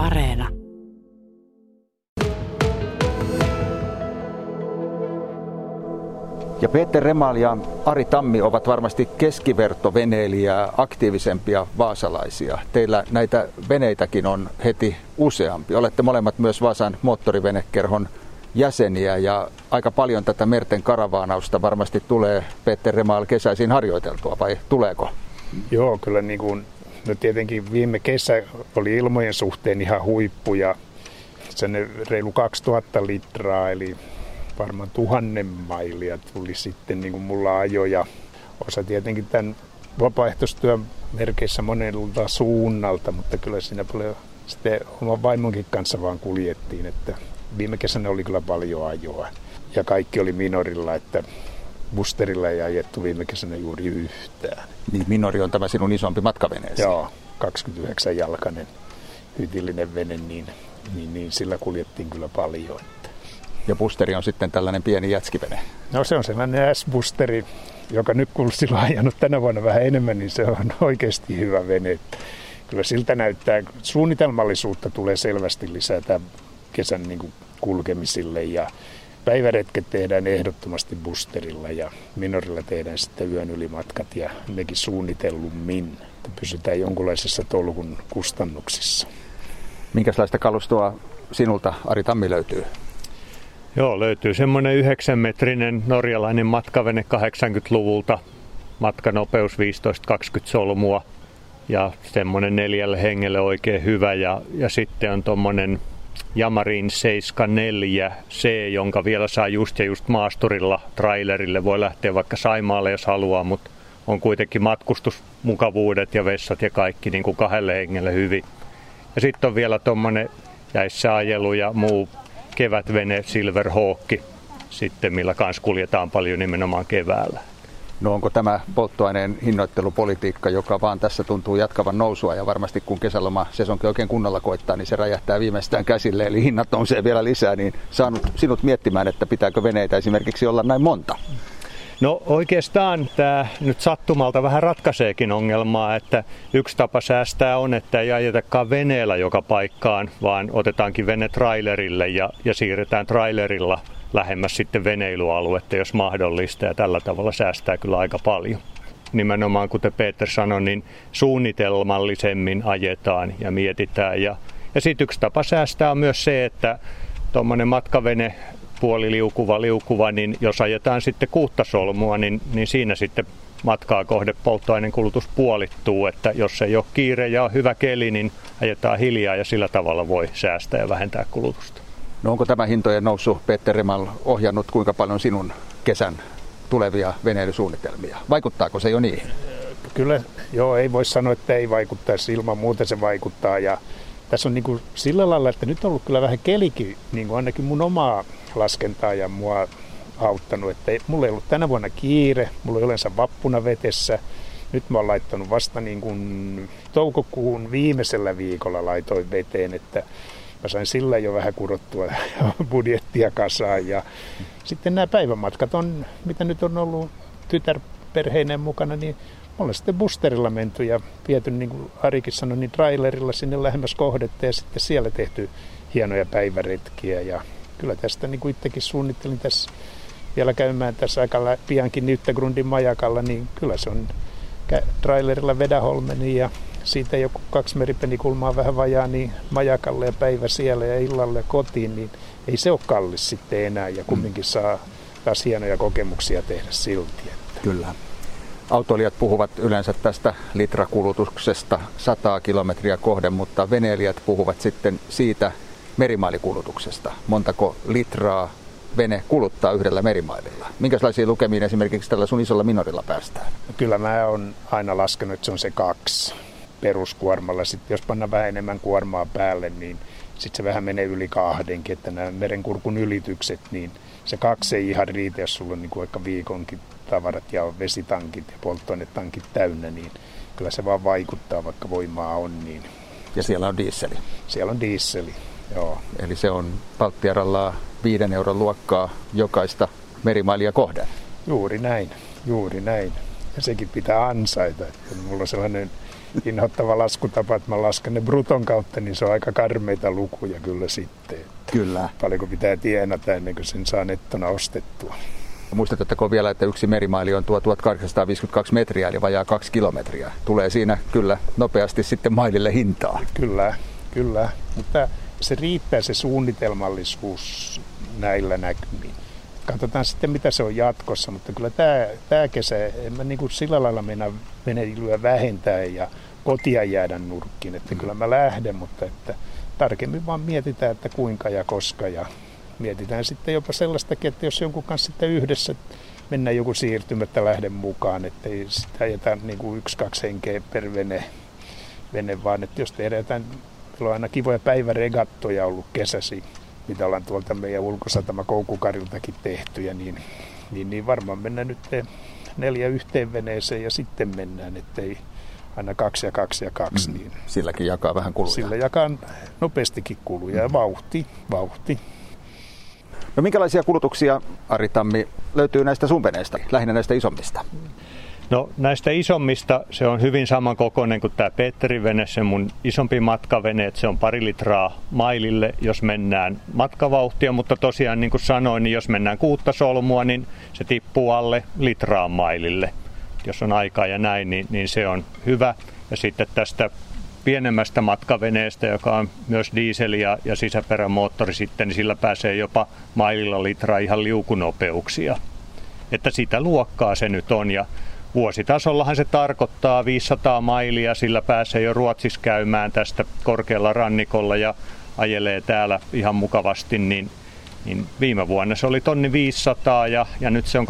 Areena. Ja Peter Remal ja Ari Tammi ovat varmasti keskivertoveneilijää aktiivisempia vaasalaisia. Teillä näitä veneitäkin on heti useampi. Olette molemmat myös Vaasan moottorivenekerhon jäseniä ja aika paljon tätä merten karavaanausta varmasti tulee Peter Remal kesäisin harjoiteltua vai tuleeko? Joo, kyllä niin kuin, no tietenkin viime kesä oli ilmojen suhteen ihan huippu ja sen reilu 2000 litraa, eli varmaan tuhannen mailia tuli sitten niin kuin mulla ajoja. Osa tietenkin tämän vapaaehtoistyön merkeissä monelta suunnalta, mutta kyllä siinä paljon sitten oman vaimonkin kanssa vaan kuljettiin, että viime kesänä oli kyllä paljon ajoa. Ja kaikki oli minorilla, että Busterilla ei ajettu viime kesänä juuri yhtään. Niin minori on tämä sinun isompi matkaveneesi. Joo, 29 jalkainen hytillinen vene, niin, niin, niin sillä kuljettiin kyllä paljon. Ja boosteri on sitten tällainen pieni jätskivene. No se on sellainen S-boosteri, joka nyt kun sillä on ajanut tänä vuonna vähän enemmän, niin se on oikeasti hyvä vene. Kyllä siltä näyttää, suunnitelmallisuutta tulee selvästi lisätä kesän niin kuin kulkemisille ja päiväretket tehdään ehdottomasti boosterilla ja minorilla tehdään sitten yön ylimatkat ja nekin suunnitellummin, että pysytään jonkunlaisessa tolkun kustannuksissa. Minkälaista kalustoa sinulta, Ari Tammi, löytyy? Joo, löytyy semmoinen 9-metrinen norjalainen matkavene 80-luvulta. Matkanopeus 15-20 solmua ja semmoinen neljälle hengelle oikein hyvä. Ja, ja sitten on tuommoinen Jamarin 74 C, jonka vielä saa just ja just maasturilla trailerille. Voi lähteä vaikka Saimaalle, jos haluaa, mutta on kuitenkin matkustusmukavuudet ja vessat ja kaikki niin kuin kahdelle hengelle hyvin. Ja sitten on vielä tuommoinen jäissäajelu ja muu kevätvene Silver Hawk, sitten millä kanssa kuljetaan paljon nimenomaan keväällä. No onko tämä polttoaineen hinnoittelupolitiikka, joka vaan tässä tuntuu jatkavan nousua ja varmasti kun kesäloma sesonkin oikein kunnolla koittaa, niin se räjähtää viimeistään käsille, eli hinnat nousee vielä lisää, niin saanut sinut miettimään, että pitääkö veneitä esimerkiksi olla näin monta? No oikeastaan tämä nyt sattumalta vähän ratkaiseekin ongelmaa, että yksi tapa säästää on, että ei ajetakaan veneellä joka paikkaan, vaan otetaankin vene trailerille ja, ja siirretään trailerilla lähemmäs sitten veneilualuetta, jos mahdollista, ja tällä tavalla säästää kyllä aika paljon. Nimenomaan kuten Peter sanoi, niin suunnitelmallisemmin ajetaan ja mietitään. Ja, ja sitten yksi tapa säästää on myös se, että tuommoinen matkavene puoli liukuva, liukuva, niin jos ajetaan sitten kuutta solmua, niin, niin siinä sitten matkaa kohde polttoaineen kulutus puolittuu, että jos ei ole kiire ja on hyvä keli, niin ajetaan hiljaa ja sillä tavalla voi säästää ja vähentää kulutusta. No onko tämä hintojen nousu, Peter Remal, ohjannut kuinka paljon sinun kesän tulevia veneilysuunnitelmia? Vaikuttaako se jo niihin? Kyllä, joo, ei voi sanoa, että ei vaikuttaisi. Ilman muuta se vaikuttaa. Ja tässä on niin kuin sillä lailla, että nyt on ollut kyllä vähän kelikin, niin kuin ainakin mun omaa laskentaa ja mua auttanut. Että mulla ei ollut tänä vuonna kiire, mulla ei yleensä vappuna vetessä. Nyt mä oon laittanut vasta niin kuin toukokuun viimeisellä viikolla laitoin veteen, että mä sain sillä jo vähän kurottua budjettia kasaan. Ja sitten nämä päivämatkat on, mitä nyt on ollut tytärperheinen mukana, niin ollaan sitten boosterilla menty ja viety, niin kuin Arikin sanoi, niin trailerilla sinne lähemmäs kohdetta ja sitten siellä tehty hienoja päiväretkiä. Ja kyllä tästä niin kuin itsekin suunnittelin tässä vielä käymään tässä aika piankin Nyttägrundin majakalla, niin kyllä se on trailerilla Vedäholmeni ja siitä joku kaksi meripenikulmaa vähän vajaa, niin majakalle ja päivä siellä ja illalle kotiin, niin ei se ole kallis sitten enää ja kumminkin saa taas hienoja kokemuksia tehdä silti. Että. Kyllä. Autoilijat puhuvat yleensä tästä litrakulutuksesta 100 kilometriä kohden, mutta veneilijät puhuvat sitten siitä merimailikulutuksesta. Montako litraa vene kuluttaa yhdellä merimaililla? Minkälaisia lukemiin esimerkiksi tällä sun isolla minorilla päästään? Kyllä mä oon aina laskenut, että se on se kaksi peruskuormalla. Sitten jos panna vähän enemmän kuormaa päälle, niin sitten se vähän menee yli kahdenkin, että nämä merenkurkun ylitykset, niin se kaksi ei ihan riitä, jos sulla on niin kuin vaikka viikonkin tavarat ja vesitankit ja polttoainetankit täynnä, niin kyllä se vaan vaikuttaa, vaikka voimaa on. Niin ja siellä on diisseli? Siellä on diisseli, joo. Eli se on Palttiaralla viiden euron luokkaa jokaista merimailia kohden? Juuri näin, juuri näin. Ja sekin pitää ansaita. Että mulla on sellainen inhottava laskutapa, että mä lasken ne bruton kautta, niin se on aika karmeita lukuja kyllä sitten. Kyllä. Paljonko pitää tienata ennen kuin sen saa nettona ostettua. Muistatatteko vielä, että yksi merimaili on tuo 1852 metriä, eli vajaa kaksi kilometriä. Tulee siinä kyllä nopeasti sitten mailille hintaa. Kyllä, kyllä. Mutta se riittää se suunnitelmallisuus näillä näkymin. Katsotaan sitten, mitä se on jatkossa, mutta kyllä tämä, tämä kesä, en mä niin kuin sillä lailla mennä veneilyä vähentää ja kotia jäädä nurkkiin, että mm. kyllä mä lähden, mutta että tarkemmin vaan mietitään, että kuinka ja koska ja mietitään sitten jopa sellaistakin, että jos jonkun kanssa sitten yhdessä mennään joku siirtymättä lähden mukaan, että ei sitä jätä niin kuin yksi, kaksi henkeä per vene, vene vaan että jos tehdään jotain, on aina kivoja päiväregattoja ollut kesäsi, mitä ollaan tuolta meidän ulkosatama Koukukariltakin tehty, ja niin, niin, niin varmaan mennään nyt neljä yhteen veneeseen ja sitten mennään, ettei aina kaksi ja kaksi ja kaksi. Mm. Niin Silläkin jakaa vähän kuluja. Sillä jakaa nopeastikin kuluja mm. ja vauhti, vauhti. No minkälaisia kulutuksia, Ari Tammi, löytyy näistä sun veneistä, lähinnä näistä isommista? No näistä isommista se on hyvin samankokoinen kuin tämä Petterin vene, se mun isompi matkavene, että se on pari litraa mailille, jos mennään matkavauhtia, mutta tosiaan niin kuin sanoin, niin jos mennään kuutta solmua, niin se tippuu alle litraa mailille. Jos on aikaa ja näin, niin, niin se on hyvä. Ja sitten tästä pienemmästä matkaveneestä, joka on myös diesel ja, ja sisäperämoottori sitten, niin sillä pääsee jopa maililla litraa ihan liukunopeuksia. Että sitä luokkaa se nyt on ja vuositasollahan se tarkoittaa 500 mailia, sillä pääsee jo Ruotsissa käymään tästä korkealla rannikolla ja ajelee täällä ihan mukavasti, niin, niin viime vuonna se oli tonni 500 ja, ja nyt se on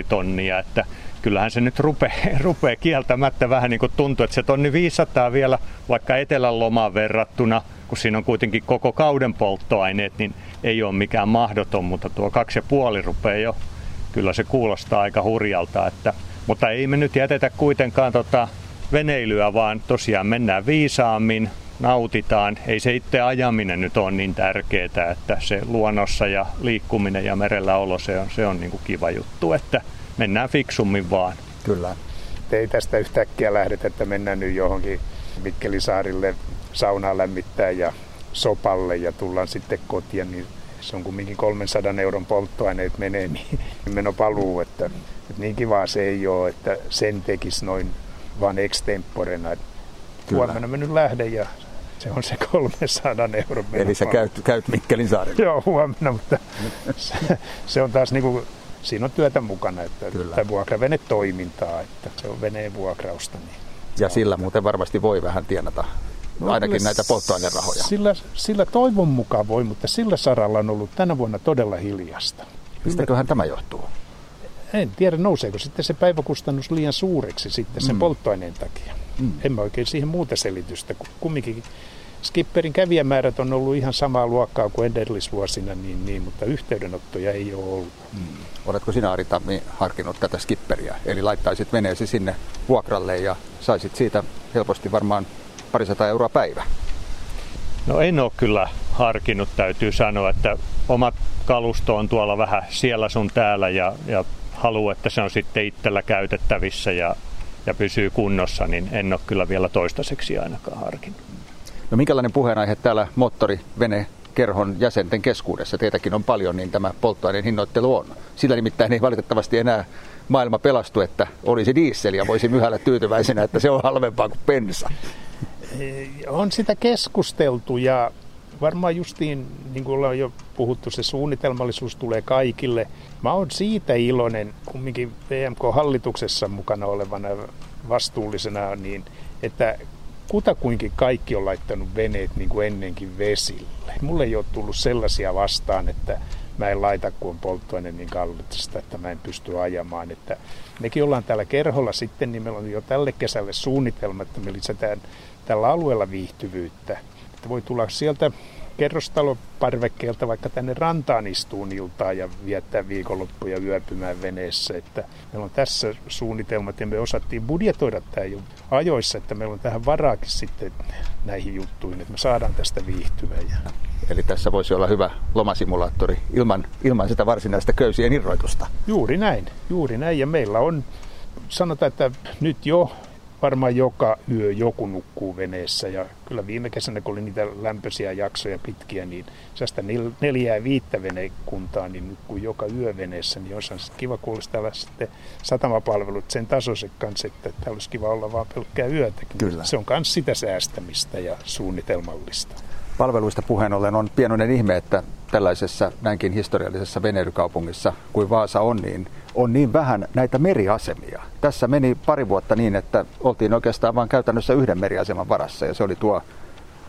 2,5 tonnia, että kyllähän se nyt rupeaa, rupeaa kieltämättä vähän niin kuin tuntuu, että se tonni 500 vielä vaikka etelän lomaan verrattuna, kun siinä on kuitenkin koko kauden polttoaineet, niin ei ole mikään mahdoton, mutta tuo 2,5 rupeaa jo, kyllä se kuulostaa aika hurjalta, että, mutta ei me nyt jätetä kuitenkaan tota veneilyä, vaan tosiaan mennään viisaammin, nautitaan. Ei se itse ajaminen nyt ole niin tärkeää, että se luonnossa ja liikkuminen ja merellä olo, se on, se on niin kuin kiva juttu, että mennään fiksummin vaan. Kyllä. Ei tästä yhtäkkiä lähdetä, että mennään nyt johonkin Mikkelisaarille saunaa lämmittää ja sopalle ja tullaan sitten kotiin, niin se on kumminkin 300 euron polttoaineet menee, niin meno paluu, että, että niin kivaa se ei ole, että sen tekisi noin vaan extemporena. Huomenna mä nyt lähden ja se on se 300 euron meno. Eli sä käyt, käyt Mikkelin saarella. Joo, huomenna, mutta se, se on taas niinku siinä on työtä mukana, että Kyllä. tämä toimintaa, että se on veneen vuokrausta. Niin ja sillä muuten varmasti voi vähän tienata no, ainakin näitä polttoainerahoja. Sillä, sillä toivon mukaan voi, mutta sillä saralla on ollut tänä vuonna todella hiljasta. Mistäköhän tämä johtuu? En tiedä, nouseeko sitten se päiväkustannus liian suureksi sitten sen mm. polttoaineen takia. Mm. En mä oikein siihen muuta selitystä, kumminkin Skipperin kävijämäärät on ollut ihan samaa luokkaa kuin edellisvuosina, niin, niin, mutta yhteydenottoja ei ole ollut. Hmm. Oletko sinä Ari Tammi harkinnut tätä Skipperiä? Eli laittaisit veneesi sinne vuokralle ja saisit siitä helposti varmaan parisataa euroa päivä? No en ole kyllä harkinnut, täytyy sanoa, että omat kalusto on tuolla vähän siellä sun täällä ja, ja haluaa, että se on sitten itsellä käytettävissä ja, ja pysyy kunnossa, niin en ole kyllä vielä toistaiseksi ainakaan harkinnut. No minkälainen puheenaihe täällä moottorivene kerhon jäsenten keskuudessa, teitäkin on paljon, niin tämä polttoaineen hinnoittelu on. Sillä nimittäin ei valitettavasti enää maailma pelastu, että olisi diesel ja voisi myhällä tyytyväisenä, että se on halvempaa kuin pensa. On sitä keskusteltu ja varmaan justiin, niin kuin ollaan jo puhuttu, se suunnitelmallisuus tulee kaikille. Mä oon siitä iloinen, kumminkin VMK-hallituksessa mukana olevana vastuullisena, niin että kutakuinkin kaikki on laittanut veneet niin kuin ennenkin vesille. Mulle ei ole tullut sellaisia vastaan, että mä en laita, kun on polttoaine niin kallista, että mä en pysty ajamaan. Että mekin ollaan täällä kerholla sitten, niin meillä on jo tälle kesälle suunnitelma, että me lisätään tällä alueella viihtyvyyttä. Että voi tulla sieltä kerrostaloparvekkeelta vaikka tänne rantaan istuun iltaa ja viettää viikonloppuja yöpymään veneessä. Että meillä on tässä suunnitelmat ja me osattiin budjetoida tämä jo ajoissa, että meillä on tähän varaakin sitten näihin juttuihin, että me saadaan tästä viihtyä. Eli tässä voisi olla hyvä lomasimulaattori ilman, ilman sitä varsinaista köysien irroitusta. Juuri näin, juuri näin. Ja meillä on, sanotaan, että nyt jo varmaan joka yö joku nukkuu veneessä ja kyllä viime kesänä, kun oli niitä lämpöisiä jaksoja pitkiä, niin sellaista neljää viittä venekuntaa, niin nukkuu joka yö veneessä, niin olisi kiva kuulostella sitten satamapalvelut sen tasoiset kanssa, että täällä olisi kiva olla vaan pelkkää yötäkin. Kyllä. Se on myös sitä säästämistä ja suunnitelmallista. Palveluista puheen ollen on pienoinen ihme, että tällaisessa näinkin historiallisessa veneilykaupungissa kuin Vaasa on, niin on niin vähän näitä meriasemia. Tässä meni pari vuotta niin, että oltiin oikeastaan vain käytännössä yhden meriaseman varassa ja se oli tuo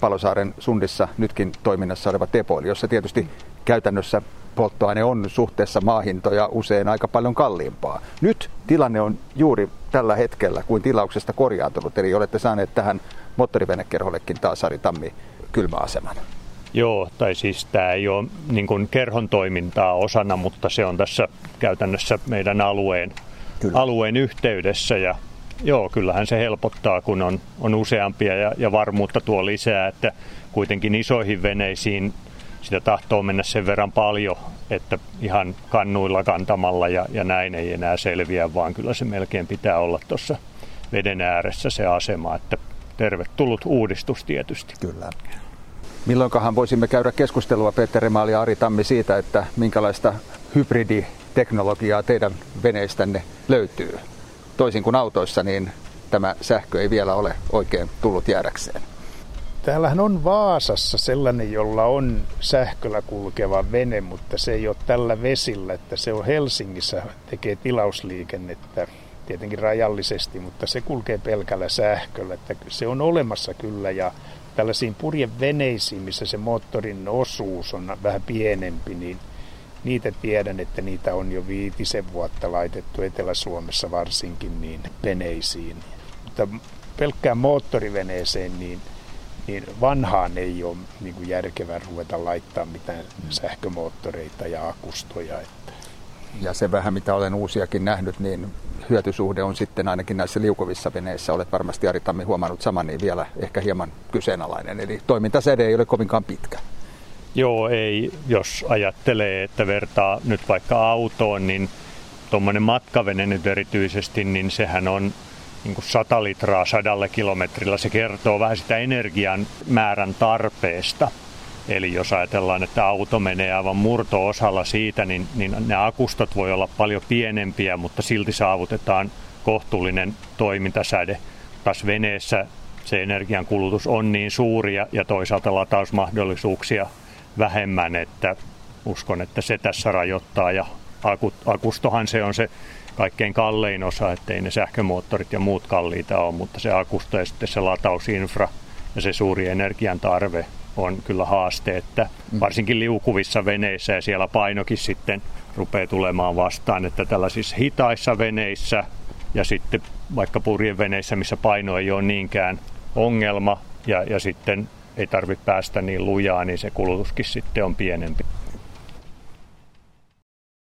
Palosaaren Sundissa nytkin toiminnassa oleva tepoili, jossa tietysti käytännössä polttoaine on suhteessa maahintoja usein aika paljon kalliimpaa. Nyt tilanne on juuri tällä hetkellä kuin tilauksesta korjaantunut, eli olette saaneet tähän moottorivenekerhollekin taas Ari Tammi kylmäaseman. Joo, tai siis tämä ei ole niin kuin kerhon toimintaa osana, mutta se on tässä käytännössä meidän alueen, alueen yhteydessä ja joo, kyllähän se helpottaa, kun on, on useampia ja, ja varmuutta tuo lisää, että kuitenkin isoihin veneisiin sitä tahtoo mennä sen verran paljon, että ihan kannuilla kantamalla ja, ja näin ei enää selviä, vaan kyllä se melkein pitää olla tuossa veden ääressä se asema, että tervetullut uudistus tietysti. Kyllä. Milloinkahan voisimme käydä keskustelua Petteri Remaali ja Ari Tammi siitä, että minkälaista hybriditeknologiaa teidän veneistänne löytyy? Toisin kuin autoissa, niin tämä sähkö ei vielä ole oikein tullut jäädäkseen. Täällähän on Vaasassa sellainen, jolla on sähköllä kulkeva vene, mutta se ei ole tällä vesillä, että se on Helsingissä, tekee tilausliikennettä tietenkin rajallisesti, mutta se kulkee pelkällä sähköllä, että se on olemassa kyllä ja tällaisiin purjeveneisiin, missä se moottorin osuus on vähän pienempi, niin niitä tiedän, että niitä on jo viitisen vuotta laitettu Etelä-Suomessa varsinkin niin veneisiin. Mutta pelkkään moottoriveneeseen niin, niin vanhaan ei ole niin järkevää ruveta laittaa mitään sähkömoottoreita ja akustoja. Että. Ja se vähän mitä olen uusiakin nähnyt, niin hyötysuhde on sitten ainakin näissä liukuvissa veneissä, olet varmasti Ari Tammi huomannut saman, niin vielä ehkä hieman kyseenalainen. Eli toimintasäde ei ole kovinkaan pitkä. Joo, ei. Jos ajattelee, että vertaa nyt vaikka autoon, niin tuommoinen matkavene nyt erityisesti, niin sehän on niin kuin 100 litraa sadalle kilometrillä. Se kertoo vähän sitä energian määrän tarpeesta. Eli jos ajatellaan, että auto menee aivan murto-osalla siitä, niin, niin ne akustot voi olla paljon pienempiä, mutta silti saavutetaan kohtuullinen toimintasäde. Taas veneessä se energiankulutus on niin suuri ja, ja toisaalta latausmahdollisuuksia vähemmän, että uskon, että se tässä rajoittaa. Ja akustohan se on se kaikkein kallein osa, ettei ne sähkömoottorit ja muut kalliita ole, mutta se akusto ja sitten se latausinfra ja se suuri energian tarve on kyllä haaste, että mm. varsinkin liukuvissa veneissä ja siellä painokin sitten rupeaa tulemaan vastaan, että tällaisissa hitaissa veneissä ja sitten vaikka purjeveneissä, missä paino ei ole niinkään ongelma ja, ja sitten ei tarvitse päästä niin lujaa, niin se kulutuskin sitten on pienempi.